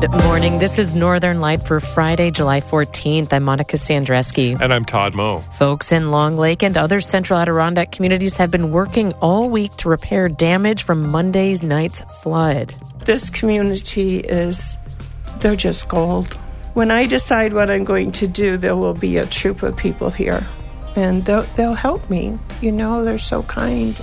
Good morning. This is Northern Light for Friday, July 14th. I'm Monica Sandreczki. And I'm Todd Moe. Folks in Long Lake and other central Adirondack communities have been working all week to repair damage from Monday's night's flood. This community is, they're just gold. When I decide what I'm going to do, there will be a troop of people here and they'll, they'll help me. You know, they're so kind.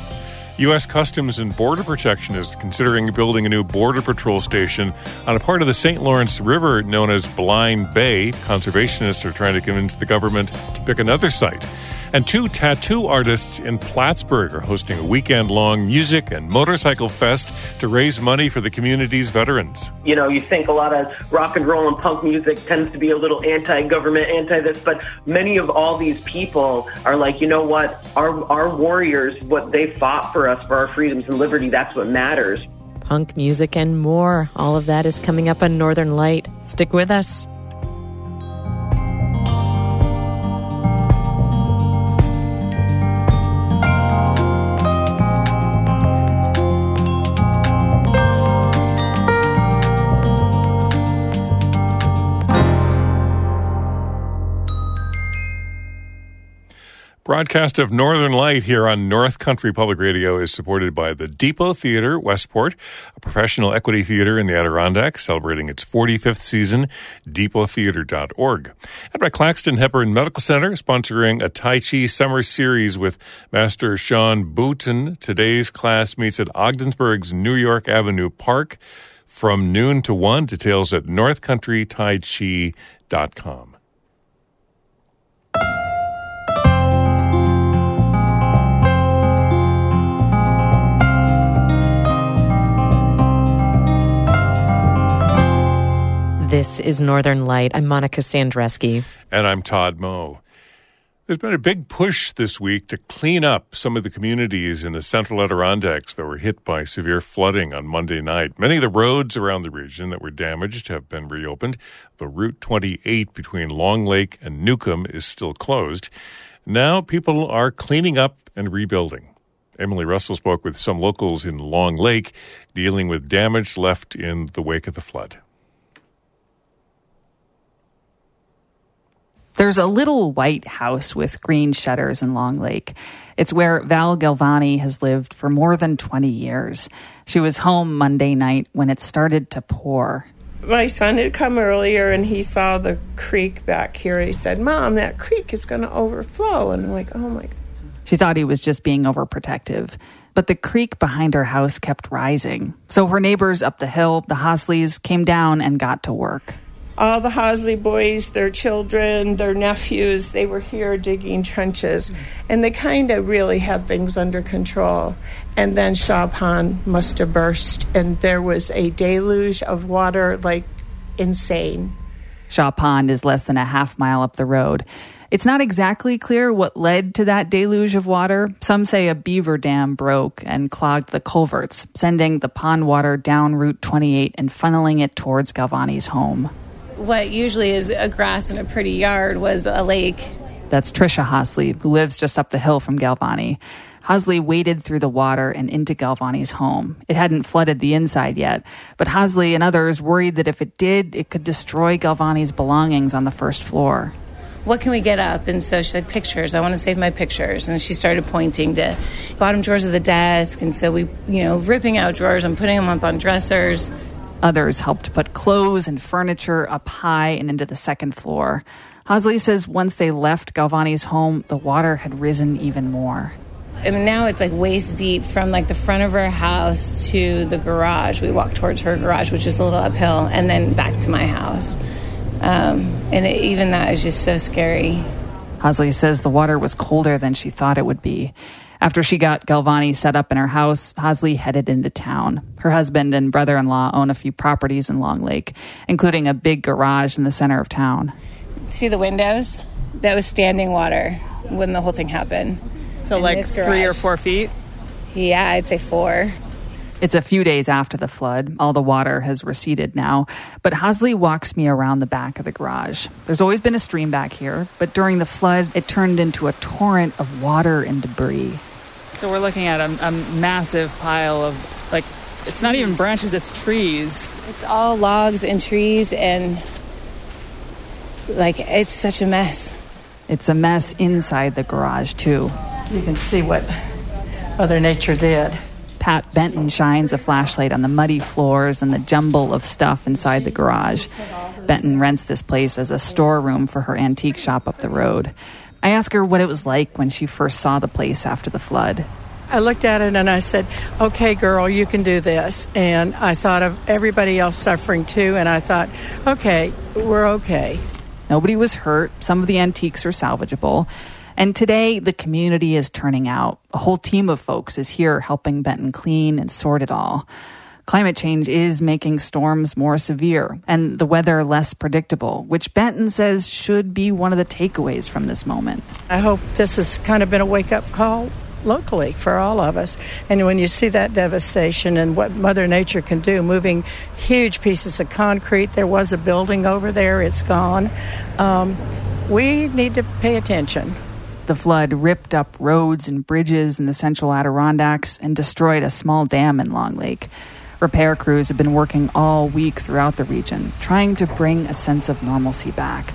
U.S. Customs and Border Protection is considering building a new Border Patrol station on a part of the St. Lawrence River known as Blind Bay. Conservationists are trying to convince the government to pick another site. And two tattoo artists in Plattsburgh are hosting a weekend long music and motorcycle fest to raise money for the community's veterans. You know, you think a lot of rock and roll and punk music tends to be a little anti government, anti this, but many of all these people are like, you know what? Our, our warriors, what they fought for us, for our freedoms and liberty, that's what matters. Punk music and more. All of that is coming up on Northern Light. Stick with us. Broadcast of Northern Light here on North Country Public Radio is supported by the Depot Theater, Westport, a professional equity theater in the Adirondacks, celebrating its 45th season, depottheater.org. And by Claxton Hepburn Medical Center, sponsoring a Tai Chi summer series with Master Sean Booten. Today's class meets at Ogdensburg's New York Avenue Park from noon to 1. Details at northcountrytaichi.com. This is Northern Light. I'm Monica Sandreczki. And I'm Todd Moe. There's been a big push this week to clean up some of the communities in the central Adirondacks that were hit by severe flooding on Monday night. Many of the roads around the region that were damaged have been reopened. The Route 28 between Long Lake and Newcomb is still closed. Now people are cleaning up and rebuilding. Emily Russell spoke with some locals in Long Lake dealing with damage left in the wake of the flood. There's a little white house with green shutters in Long Lake. It's where Val Galvani has lived for more than 20 years. She was home Monday night when it started to pour. My son had come earlier and he saw the creek back here. He said, Mom, that creek is going to overflow. And I'm like, oh my God. She thought he was just being overprotective. But the creek behind her house kept rising. So her neighbors up the hill, the Hosleys, came down and got to work all the Hosley boys, their children, their nephews, they were here digging trenches. And they kind of really had things under control. And then Pond must have burst, and there was a deluge of water like insane. Shaw is less than a half mile up the road. It's not exactly clear what led to that deluge of water. Some say a beaver dam broke and clogged the culverts, sending the pond water down Route 28 and funneling it towards Galvani's home what usually is a grass and a pretty yard was a lake. That's Trisha Hosley, who lives just up the hill from Galvani. Hosley waded through the water and into Galvani's home. It hadn't flooded the inside yet, but Hosley and others worried that if it did, it could destroy Galvani's belongings on the first floor. What can we get up? And so she said, Pictures. I want to save my pictures. And she started pointing to bottom drawers of the desk. And so we, you know, ripping out drawers and putting them up on dressers. Others helped put clothes and furniture up high and into the second floor. Hosley says once they left Galvani's home, the water had risen even more. I mean, now it's like waist deep from like the front of her house to the garage. We walked towards her garage, which is a little uphill, and then back to my house. Um, and it, even that is just so scary. Hosley says the water was colder than she thought it would be. After she got Galvani set up in her house, Hosley headed into town. Her husband and brother in law own a few properties in Long Lake, including a big garage in the center of town. See the windows? That was standing water when the whole thing happened. So, like three or four feet? Yeah, I'd say four. It's a few days after the flood. All the water has receded now. But Hosley walks me around the back of the garage. There's always been a stream back here, but during the flood, it turned into a torrent of water and debris. So we're looking at a, a massive pile of like It's not even branches, it's trees. It's all logs and trees, and like it's such a mess. It's a mess inside the garage, too. You can see what Mother Nature did. Pat Benton shines a flashlight on the muddy floors and the jumble of stuff inside the garage. Benton rents this place as a storeroom for her antique shop up the road. I ask her what it was like when she first saw the place after the flood. I looked at it and I said, okay, girl, you can do this. And I thought of everybody else suffering too, and I thought, okay, we're okay. Nobody was hurt. Some of the antiques are salvageable. And today, the community is turning out. A whole team of folks is here helping Benton clean and sort it all. Climate change is making storms more severe and the weather less predictable, which Benton says should be one of the takeaways from this moment. I hope this has kind of been a wake up call locally for all of us. And when you see that devastation and what Mother Nature can do, moving huge pieces of concrete, there was a building over there, it's gone. Um, we need to pay attention. The flood ripped up roads and bridges in the central Adirondacks and destroyed a small dam in Long Lake. Repair crews have been working all week throughout the region, trying to bring a sense of normalcy back.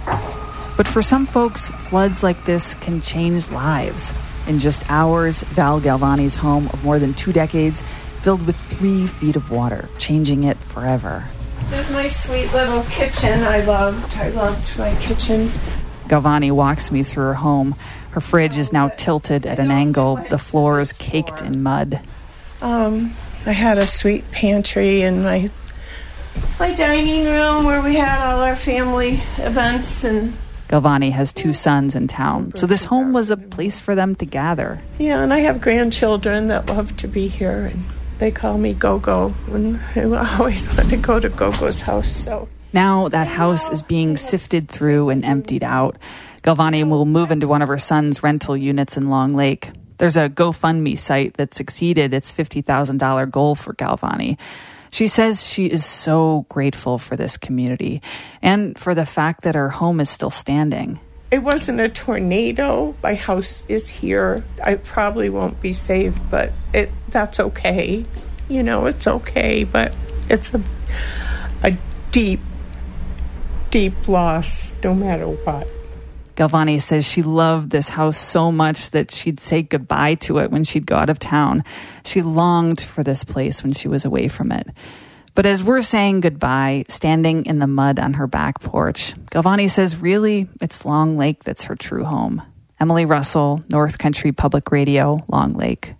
But for some folks, floods like this can change lives. In just hours, Val Galvani's home of more than two decades filled with three feet of water, changing it forever. There's my sweet little kitchen I loved. I loved my kitchen. Galvani walks me through her home. Her fridge is now tilted at an angle, the floor is caked in mud. Um, I had a sweet pantry in my my dining room where we had all our family events and Galvani has two sons in town, so this home was a place for them to gather. yeah, and I have grandchildren that love to be here and they call me Gogo and I always want to go to Gogo's house so Now that house is being sifted through and emptied out. Galvani will move into one of her son's rental units in Long Lake. There's a GoFundMe site that's exceeded its $50,000 goal for Galvani. She says she is so grateful for this community and for the fact that her home is still standing. it wasn't a tornado. My house is here. I probably won't be saved, but it that's okay. You know, it's okay, but it's a a deep deep loss no matter what. Galvani says she loved this house so much that she'd say goodbye to it when she'd go out of town. She longed for this place when she was away from it. But as we're saying goodbye, standing in the mud on her back porch, Galvani says really it's Long Lake that's her true home. Emily Russell, North Country Public Radio, Long Lake.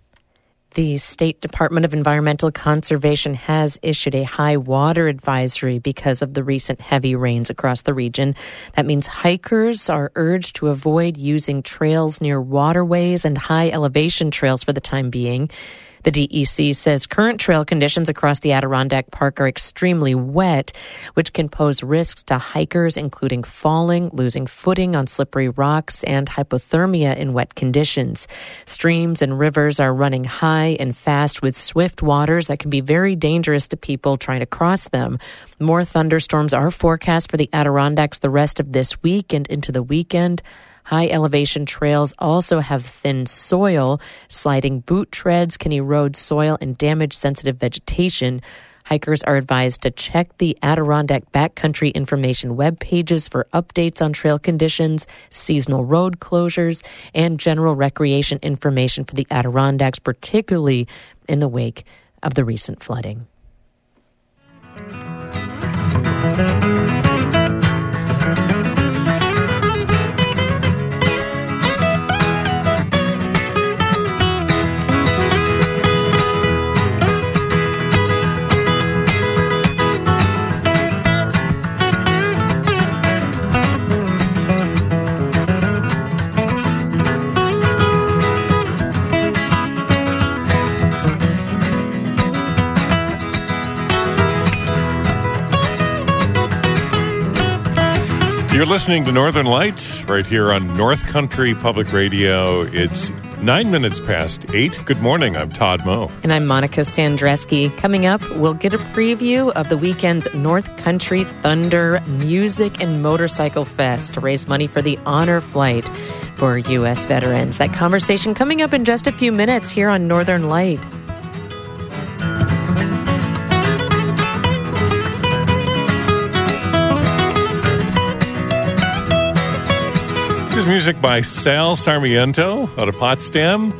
The State Department of Environmental Conservation has issued a high water advisory because of the recent heavy rains across the region. That means hikers are urged to avoid using trails near waterways and high elevation trails for the time being. The DEC says current trail conditions across the Adirondack Park are extremely wet, which can pose risks to hikers, including falling, losing footing on slippery rocks, and hypothermia in wet conditions. Streams and rivers are running high and fast with swift waters that can be very dangerous to people trying to cross them. More thunderstorms are forecast for the Adirondacks the rest of this week and into the weekend. High elevation trails also have thin soil. Sliding boot treads can erode soil and damage sensitive vegetation. Hikers are advised to check the Adirondack Backcountry Information web pages for updates on trail conditions, seasonal road closures, and general recreation information for the Adirondacks, particularly in the wake of the recent flooding. You're listening to Northern Light right here on North Country Public Radio. It's nine minutes past eight. Good morning. I'm Todd Moe. And I'm Monica Sandreczki. Coming up, we'll get a preview of the weekend's North Country Thunder Music and Motorcycle Fest to raise money for the honor flight for U.S. veterans. That conversation coming up in just a few minutes here on Northern Light. Is music by Sal Sarmiento out of Potsdam.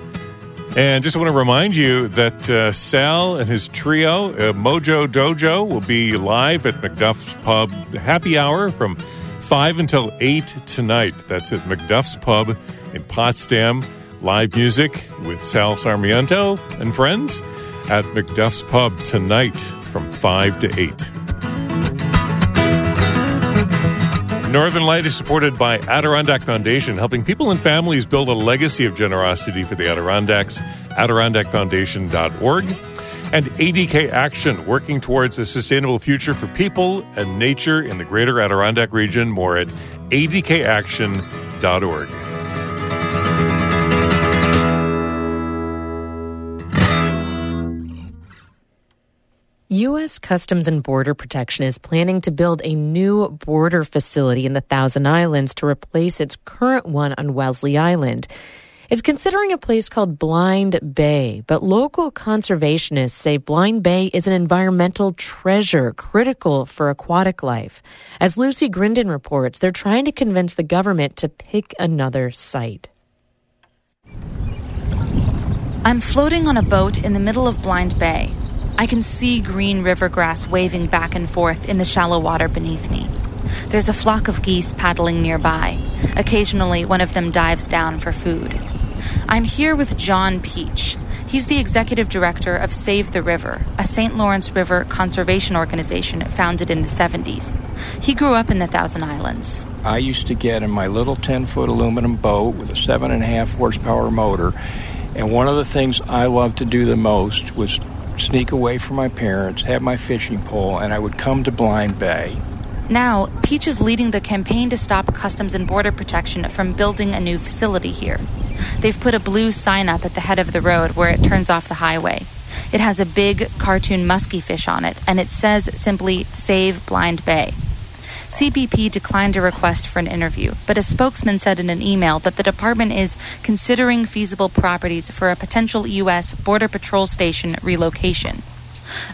And just want to remind you that uh, Sal and his trio, uh, Mojo Dojo, will be live at McDuff's Pub Happy Hour from 5 until 8 tonight. That's at McDuff's Pub in Potsdam. Live music with Sal Sarmiento and friends at McDuff's Pub tonight from 5 to 8. Northern Light is supported by Adirondack Foundation, helping people and families build a legacy of generosity for the Adirondacks. AdirondackFoundation.org. And ADK Action, working towards a sustainable future for people and nature in the greater Adirondack region. More at adkaction.org. U.S. Customs and Border Protection is planning to build a new border facility in the Thousand Islands to replace its current one on Wellesley Island. It's considering a place called Blind Bay, but local conservationists say Blind Bay is an environmental treasure critical for aquatic life. As Lucy Grindon reports, they're trying to convince the government to pick another site. I'm floating on a boat in the middle of Blind Bay. I can see green river grass waving back and forth in the shallow water beneath me. There's a flock of geese paddling nearby. Occasionally, one of them dives down for food. I'm here with John Peach. He's the executive director of Save the River, a St. Lawrence River conservation organization founded in the 70s. He grew up in the Thousand Islands. I used to get in my little 10 foot aluminum boat with a 7.5 horsepower motor, and one of the things I loved to do the most was sneak away from my parents, have my fishing pole, and I would come to Blind Bay. Now, Peach is leading the campaign to stop Customs and Border Protection from building a new facility here. They've put a blue sign up at the head of the road where it turns off the highway. It has a big cartoon musky fish on it, and it says simply Save Blind Bay. CBP declined a request for an interview, but a spokesman said in an email that the department is considering feasible properties for a potential U.S. Border Patrol Station relocation.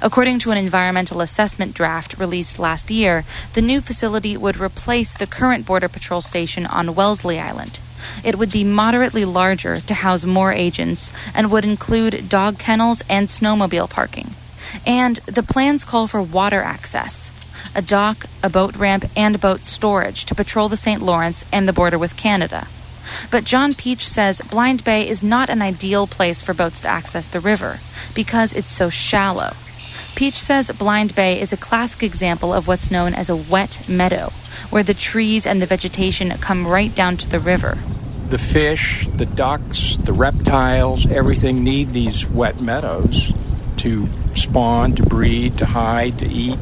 According to an environmental assessment draft released last year, the new facility would replace the current Border Patrol station on Wellesley Island. It would be moderately larger to house more agents and would include dog kennels and snowmobile parking. And the plans call for water access a dock, a boat ramp, and boat storage to patrol the St. Lawrence and the border with Canada. But John Peach says Blind Bay is not an ideal place for boats to access the river because it's so shallow. Peach says Blind Bay is a classic example of what's known as a wet meadow, where the trees and the vegetation come right down to the river. The fish, the ducks, the reptiles, everything need these wet meadows to spawn, to breed, to hide, to eat.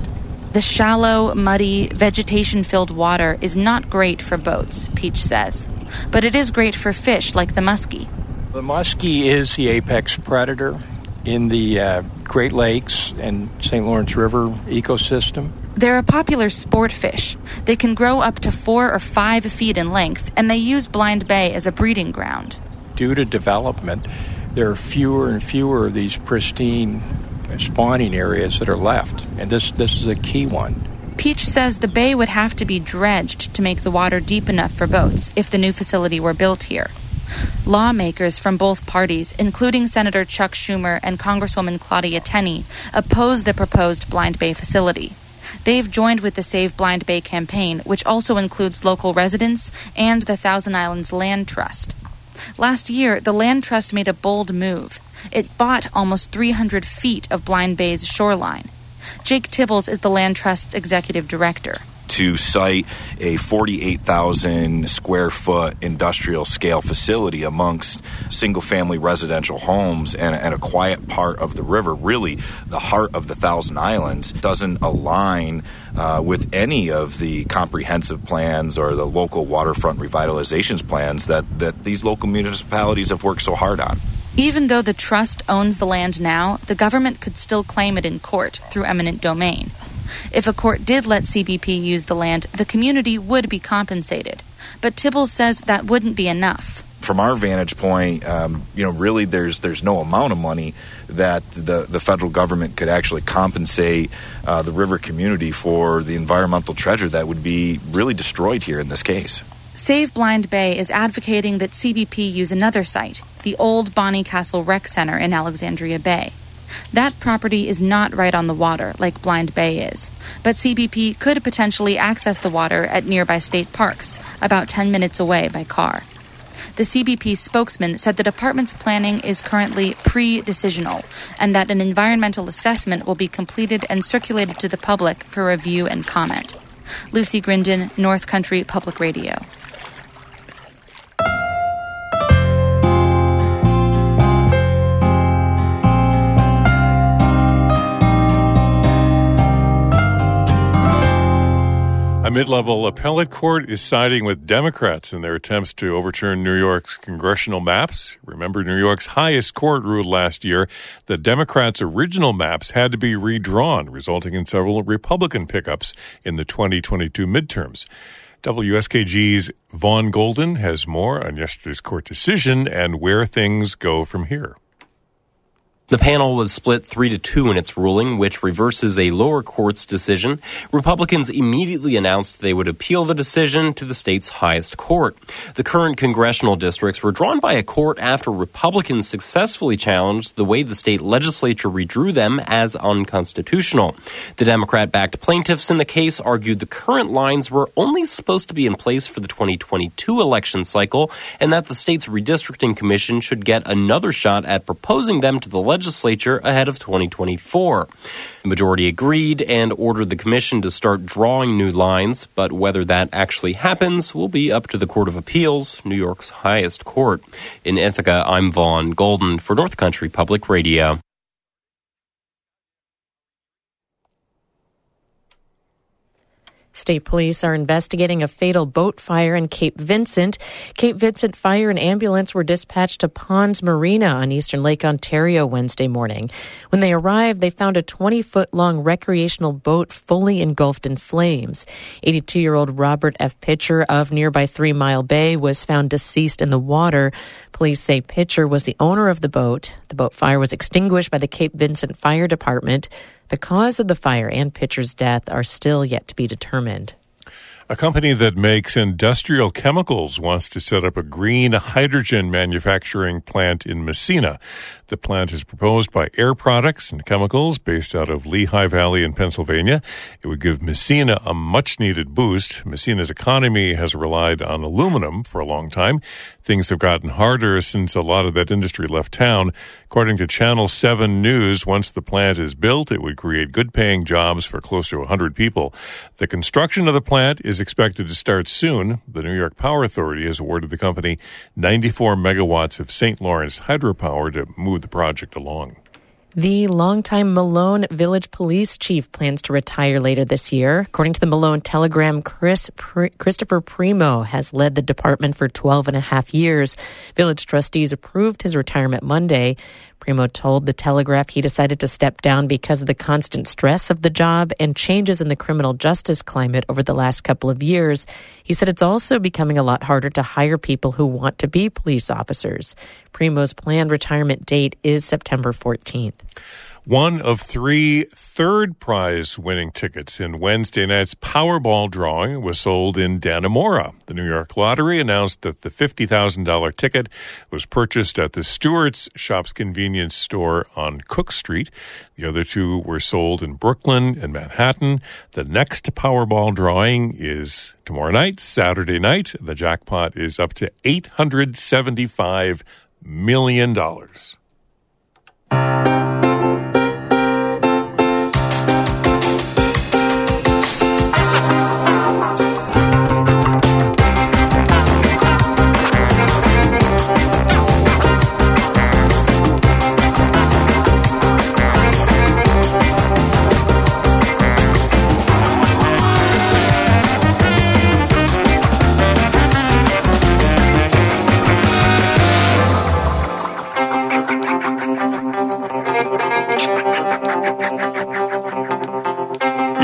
The shallow, muddy, vegetation filled water is not great for boats, Peach says, but it is great for fish like the muskie. The muskie is the apex predator in the uh, Great Lakes and St. Lawrence River ecosystem. They're a popular sport fish. They can grow up to four or five feet in length, and they use Blind Bay as a breeding ground. Due to development, there are fewer and fewer of these pristine spawning areas that are left, and this, this is a key one. Peach says the bay would have to be dredged to make the water deep enough for boats if the new facility were built here. Lawmakers from both parties, including Senator Chuck Schumer and Congresswoman Claudia Tenney, oppose the proposed Blind Bay facility. They've joined with the Save Blind Bay campaign, which also includes local residents and the Thousand Islands Land Trust. Last year, the Land Trust made a bold move. It bought almost 300 feet of Blind Bay's shoreline. Jake Tibbles is the Land Trust's executive director to site a 48,000 square foot industrial scale facility amongst single family residential homes and, and, a quiet part of the river, really the heart of the Thousand Islands, doesn't align uh, with any of the comprehensive plans or the local waterfront revitalizations plans that, that these local municipalities have worked so hard on. Even though the trust owns the land now, the government could still claim it in court through eminent domain. If a court did let CBP use the land, the community would be compensated. But Tibbles says that wouldn't be enough. From our vantage point, um, you know, really, there's there's no amount of money that the the federal government could actually compensate uh, the river community for the environmental treasure that would be really destroyed here in this case. Save Blind Bay is advocating that CBP use another site, the old Bonnie Castle Rec Center in Alexandria Bay. That property is not right on the water like Blind Bay is, but CBP could potentially access the water at nearby state parks, about 10 minutes away by car. The CBP spokesman said the department's planning is currently pre decisional and that an environmental assessment will be completed and circulated to the public for review and comment. Lucy Grindon, North Country Public Radio. Mid level appellate court is siding with Democrats in their attempts to overturn New York's congressional maps. Remember, New York's highest court ruled last year that Democrats' original maps had to be redrawn, resulting in several Republican pickups in the 2022 midterms. WSKG's Vaughn Golden has more on yesterday's court decision and where things go from here. The panel was split 3 to 2 in its ruling, which reverses a lower court's decision. Republicans immediately announced they would appeal the decision to the state's highest court. The current congressional districts were drawn by a court after Republicans successfully challenged the way the state legislature redrew them as unconstitutional. The Democrat backed plaintiffs in the case argued the current lines were only supposed to be in place for the 2022 election cycle and that the state's redistricting commission should get another shot at proposing them to the legislature ahead of 2024. The majority agreed and ordered the commission to start drawing new lines, but whether that actually happens will be up to the Court of Appeals, New York's highest court. In Ithaca, I'm Vaughn Golden for North Country Public Radio. State police are investigating a fatal boat fire in Cape Vincent. Cape Vincent Fire and ambulance were dispatched to Ponds Marina on eastern Lake Ontario Wednesday morning. When they arrived, they found a 20 foot long recreational boat fully engulfed in flames. 82 year old Robert F. Pitcher of nearby Three Mile Bay was found deceased in the water. Police say Pitcher was the owner of the boat. The boat fire was extinguished by the Cape Vincent Fire Department. The cause of the fire and Pitcher's death are still yet to be determined. A company that makes industrial chemicals wants to set up a green hydrogen manufacturing plant in Massena. The plant is proposed by Air Products and Chemicals based out of Lehigh Valley in Pennsylvania. It would give Massena a much needed boost. Massena's economy has relied on aluminum for a long time. Things have gotten harder since a lot of that industry left town. According to Channel 7 News, once the plant is built, it would create good paying jobs for close to 100 people. The construction of the plant is expected to start soon. The New York Power Authority has awarded the company 94 megawatts of St. Lawrence hydropower to move the project along. The longtime Malone Village Police Chief plans to retire later this year. According to the Malone Telegram, Chris Christopher Primo has led the department for 12 and a half years. Village trustees approved his retirement Monday. Primo told the Telegraph he decided to step down because of the constant stress of the job and changes in the criminal justice climate over the last couple of years. He said it's also becoming a lot harder to hire people who want to be police officers. Primo's planned retirement date is September 14th. One of three third prize winning tickets in Wednesday night's Powerball drawing was sold in Dannemora. The New York Lottery announced that the $50,000 ticket was purchased at the Stewart's Shops convenience store on Cook Street. The other two were sold in Brooklyn and Manhattan. The next Powerball drawing is tomorrow night, Saturday night. The jackpot is up to $875 million.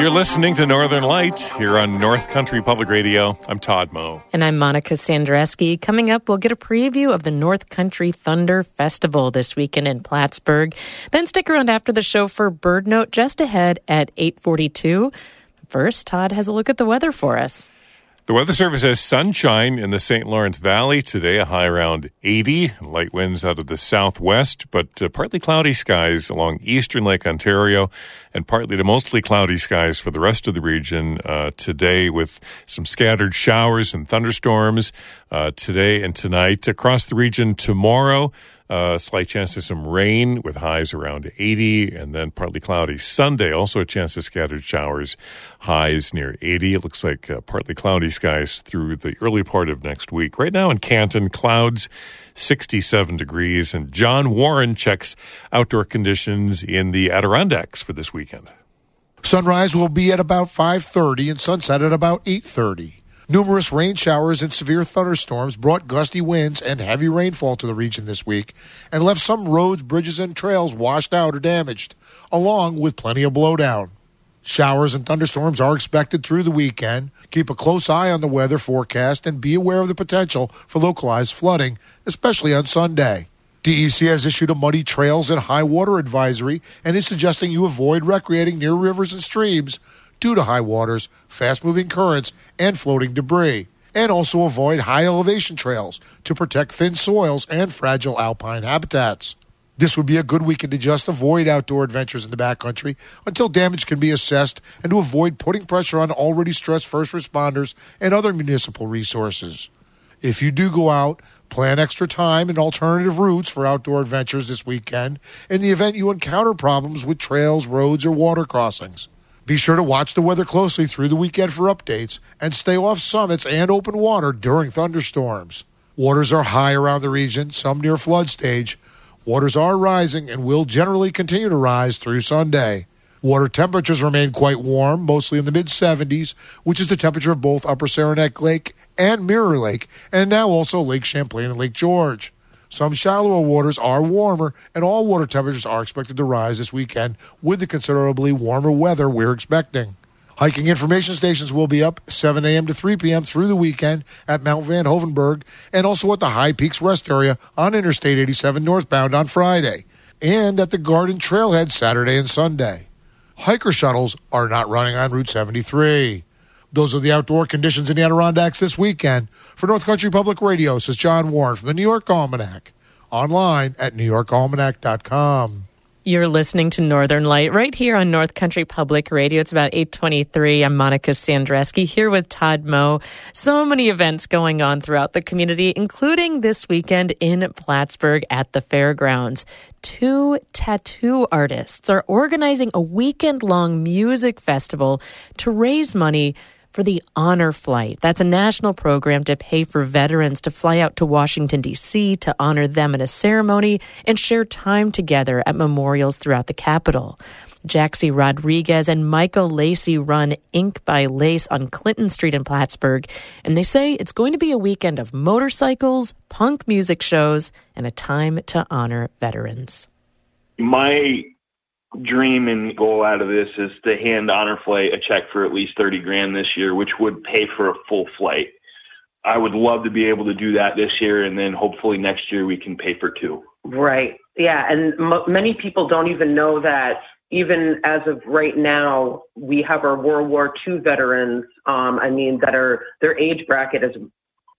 You're listening to Northern Light here on North Country Public Radio. I'm Todd Moe. And I'm Monica Sandreczki. Coming up, we'll get a preview of the North Country Thunder Festival this weekend in Plattsburgh. Then stick around after the show for BirdNote just ahead at 842. First, Todd has a look at the weather for us. The Weather Service has sunshine in the St. Lawrence Valley today, a high around 80, light winds out of the southwest, but uh, partly cloudy skies along eastern Lake Ontario and partly to mostly cloudy skies for the rest of the region uh, today with some scattered showers and thunderstorms uh, today and tonight. Across the region tomorrow, uh, slight chance of some rain with highs around 80 and then partly cloudy Sunday. Also a chance of scattered showers, highs near 80. It looks like uh, partly cloudy skies through the early part of next week. Right now in Canton, clouds 67 degrees. And John Warren checks outdoor conditions in the Adirondacks for this weekend. Sunrise will be at about 5:30 and sunset at about 8:30. Numerous rain showers and severe thunderstorms brought gusty winds and heavy rainfall to the region this week and left some roads, bridges, and trails washed out or damaged, along with plenty of blowdown. Showers and thunderstorms are expected through the weekend. Keep a close eye on the weather forecast and be aware of the potential for localized flooding, especially on Sunday. DEC has issued a muddy trails and high water advisory and is suggesting you avoid recreating near rivers and streams due to high waters, fast moving currents, and floating debris. And also avoid high elevation trails to protect thin soils and fragile alpine habitats. This would be a good weekend to just avoid outdoor adventures in the backcountry until damage can be assessed and to avoid putting pressure on already stressed first responders and other municipal resources. If you do go out, plan extra time and alternative routes for outdoor adventures this weekend in the event you encounter problems with trails, roads, or water crossings. Be sure to watch the weather closely through the weekend for updates and stay off summits and open water during thunderstorms. Waters are high around the region, some near flood stage. Waters are rising and will generally continue to rise through Sunday. Water temperatures remain quite warm, mostly in the mid 70s, which is the temperature of both Upper Saranac Lake and Mirror Lake, and now also Lake Champlain and Lake George. Some shallower waters are warmer, and all water temperatures are expected to rise this weekend with the considerably warmer weather we're expecting. Hiking information stations will be up 7 a.m. to 3 p.m. through the weekend at Mount Van Hoevenberg and also at the High Peaks Rest Area on Interstate 87 northbound on Friday and at the Garden Trailhead Saturday and Sunday. Hiker shuttles are not running on Route 73. Those are the outdoor conditions in the Adirondacks this weekend. For North Country Public Radio, this is John Warren from the New York Almanack. Online at newyorkalmanack.com. You're listening to Northern Light right here on North Country Public Radio. It's about 823. I'm Monica Sandreczki here with Todd Moe. So many events going on throughout the community, including this weekend in Plattsburgh at the fairgrounds. Two tattoo artists are organizing a weekend long music festival to raise money for the Honor Flight. That's a national program to pay for veterans to fly out to Washington, D.C. to honor them in a ceremony and share time together at memorials throughout the capital. Jaxie Rodriguez and Michael Lacey run Ink by Lace on Clinton Street in Plattsburgh, and they say it's going to be a weekend of motorcycles, punk music shows, and a time to honor veterans. My dream and goal out of this is to hand Honor Flight a check for at least 30 grand this year, which would pay for a full flight. I would love to be able to do that this year, and then hopefully next year we can pay for two. Right. Yeah. And m- many people don't even know that even as of right now, we have our World War II veterans. Um, I mean, that are their age bracket is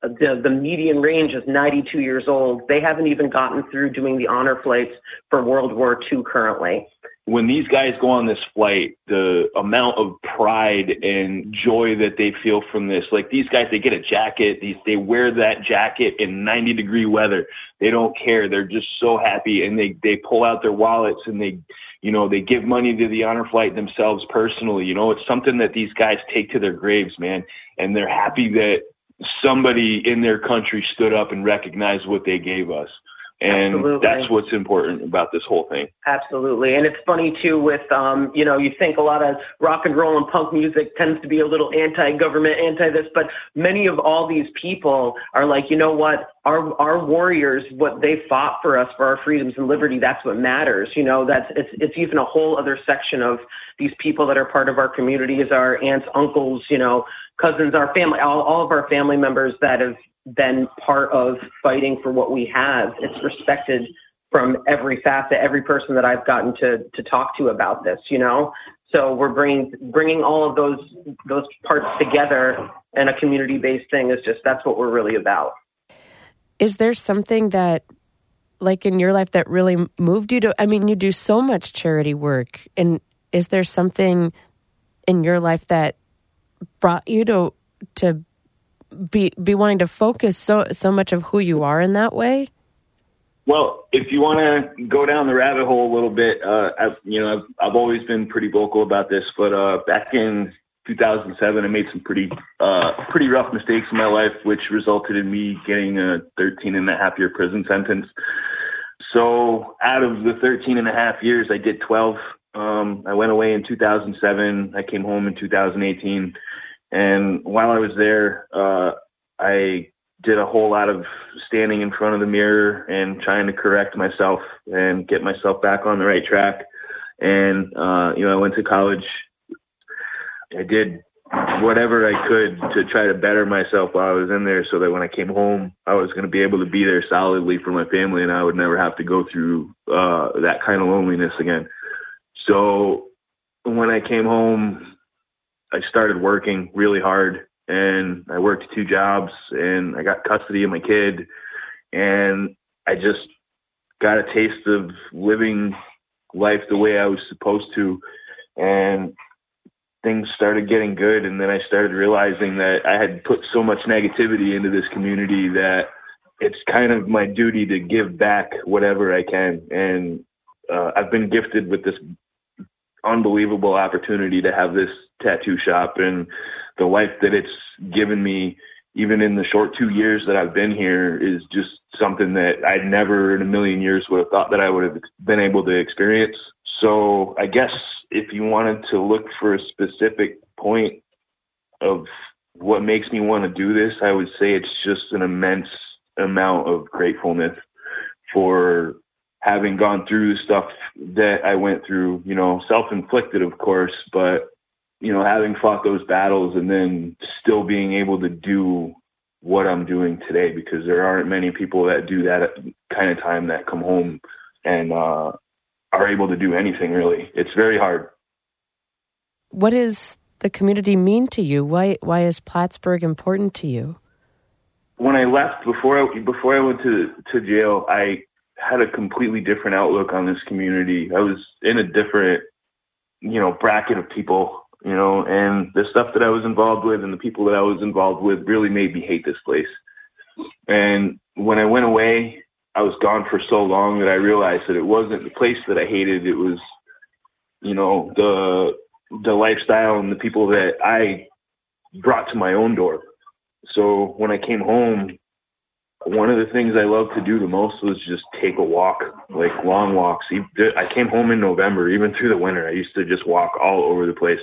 Uh, the the median range is 92 years old. They haven't even gotten through doing the honor flights for World War II currently when these guys go on this flight, the amount of pride and joy that they feel from this, like these guys, they get a jacket, these, they wear that jacket in 90 degree weather. They don't care. They're just so happy and they, they pull out their wallets and they, you know, they give money to the honor flight themselves personally. You know, it's something that these guys take to their graves, man. And they're happy that somebody in their country stood up and recognized what they gave us. And Absolutely. that's what's important about this whole thing. Absolutely. And it's funny too with um, you know, you think a lot of rock and roll and punk music tends to be a little anti government, anti this, but many of all these people are like, you know what, our our warriors, what they fought for us for our freedoms and liberty, that's what matters. You know, that's it's it's even a whole other section of these people that are part of our community is our aunts, uncles, you know, cousins, our family, all, all of our family members that have been part of fighting for what we have. It's respected from every facet, every person that I've gotten to to talk to about this, you know. So we're bringing bringing all of those those parts together, and a community based thing is just that's what we're really about. Is there something that, like in your life, that really moved you to? I mean, you do so much charity work, and is there something in your life that brought you to to be be wanting to focus so so much of who you are in that way? Well, if you want to go down the rabbit hole a little bit, uh, I've you know I've I've always been pretty vocal about this, but uh, back in 2007, I made some pretty uh, pretty rough mistakes in my life, which resulted in me getting a 13 and a half year prison sentence. So out of the 13 and a half years, I did 12. Um, I went away in 2007. I came home in 2018, and while I was there, uh, I did a whole lot of standing in front of the mirror and trying to correct myself and get myself back on the right track. And, uh, you know, I went to college. I did whatever I could to try to better myself while I was in there so that when I came home, I was going to be able to be there solidly for my family and I would never have to go through, uh, that kind of loneliness again. So when I came home, I started working really hard and I worked two jobs and I got custody of my kid and I just got a taste of living life the way I was supposed to and things started getting good and then I started realizing that I had put so much negativity into this community that it's kind of my duty to give back whatever I can and uh, I've been gifted with this unbelievable opportunity to have this tattoo shop and the life that it's given me even in the short two years that I've been here is just something that I'd never in a million years would have thought that I would have been able to experience. So I guess if you wanted to look for a specific point of what makes me want to do this, I would say it's just an immense amount of gratefulness for having gone through the stuff that I went through, you know, self-inflicted, of course, but you know, having fought those battles and then still being able to do what I'm doing today because there aren't many people that do that kind of time that come home and uh, are able to do anything really. It's very hard. What does the community mean to you? Why why is Plattsburgh important to you? When I left before I before I went to to jail, I had a completely different outlook on this community. I was in a different, you know, bracket of people you know, and the stuff that I was involved with and the people that I was involved with really made me hate this place. And when I went away, I was gone for so long that I realized that it wasn't the place that I hated. It was, you know, the the lifestyle and the people that I brought to my own door. So when I came home, one of the things I loved to do the most was just take a walk, like long walks. I came home in November, even through the winter. I used to just walk all over the place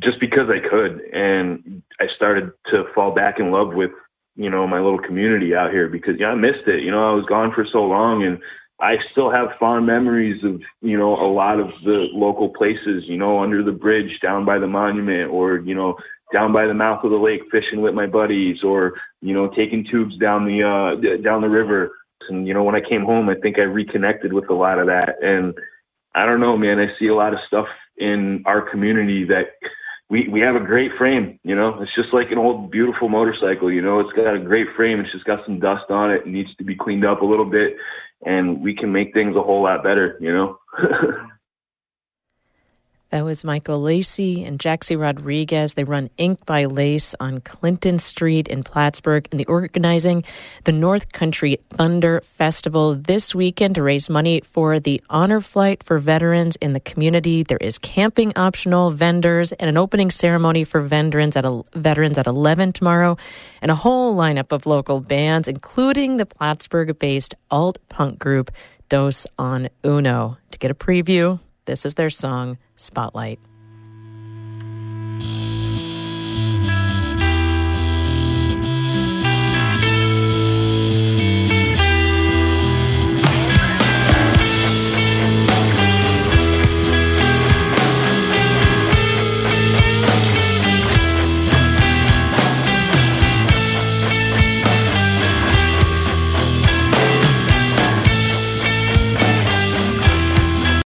just because I could. And I started to fall back in love with, you know, my little community out here because, yeah, I missed it. You know, I was gone for so long and I still have fond memories of, you know, a lot of the local places, you know, under the bridge down by the monument or, you know, down by the mouth of the lake fishing with my buddies or, you know, taking tubes down the, uh, down the river. And, you know, when I came home, I think I reconnected with a lot of that. And I don't know, man, I see a lot of stuff in our community that we, we have a great frame, you know, it's just like an old beautiful motorcycle, you know, it's got a great frame. It's just got some dust on it. It needs to be cleaned up a little bit and we can make things a whole lot better, you know? That was Michael Lacey and Jaxie Rodriguez. They run Ink by Lace on Clinton Street in Plattsburgh, and they're organizing the North Country Thunder Festival this weekend to raise money for the honor flight for veterans in the community. There is camping optional, vendors, and an opening ceremony for veterans at veterans at 11 tomorrow, and a whole lineup of local bands, including the Plattsburgh-based alt punk group Dos on Uno. To get a preview, this is their song, Spotlight.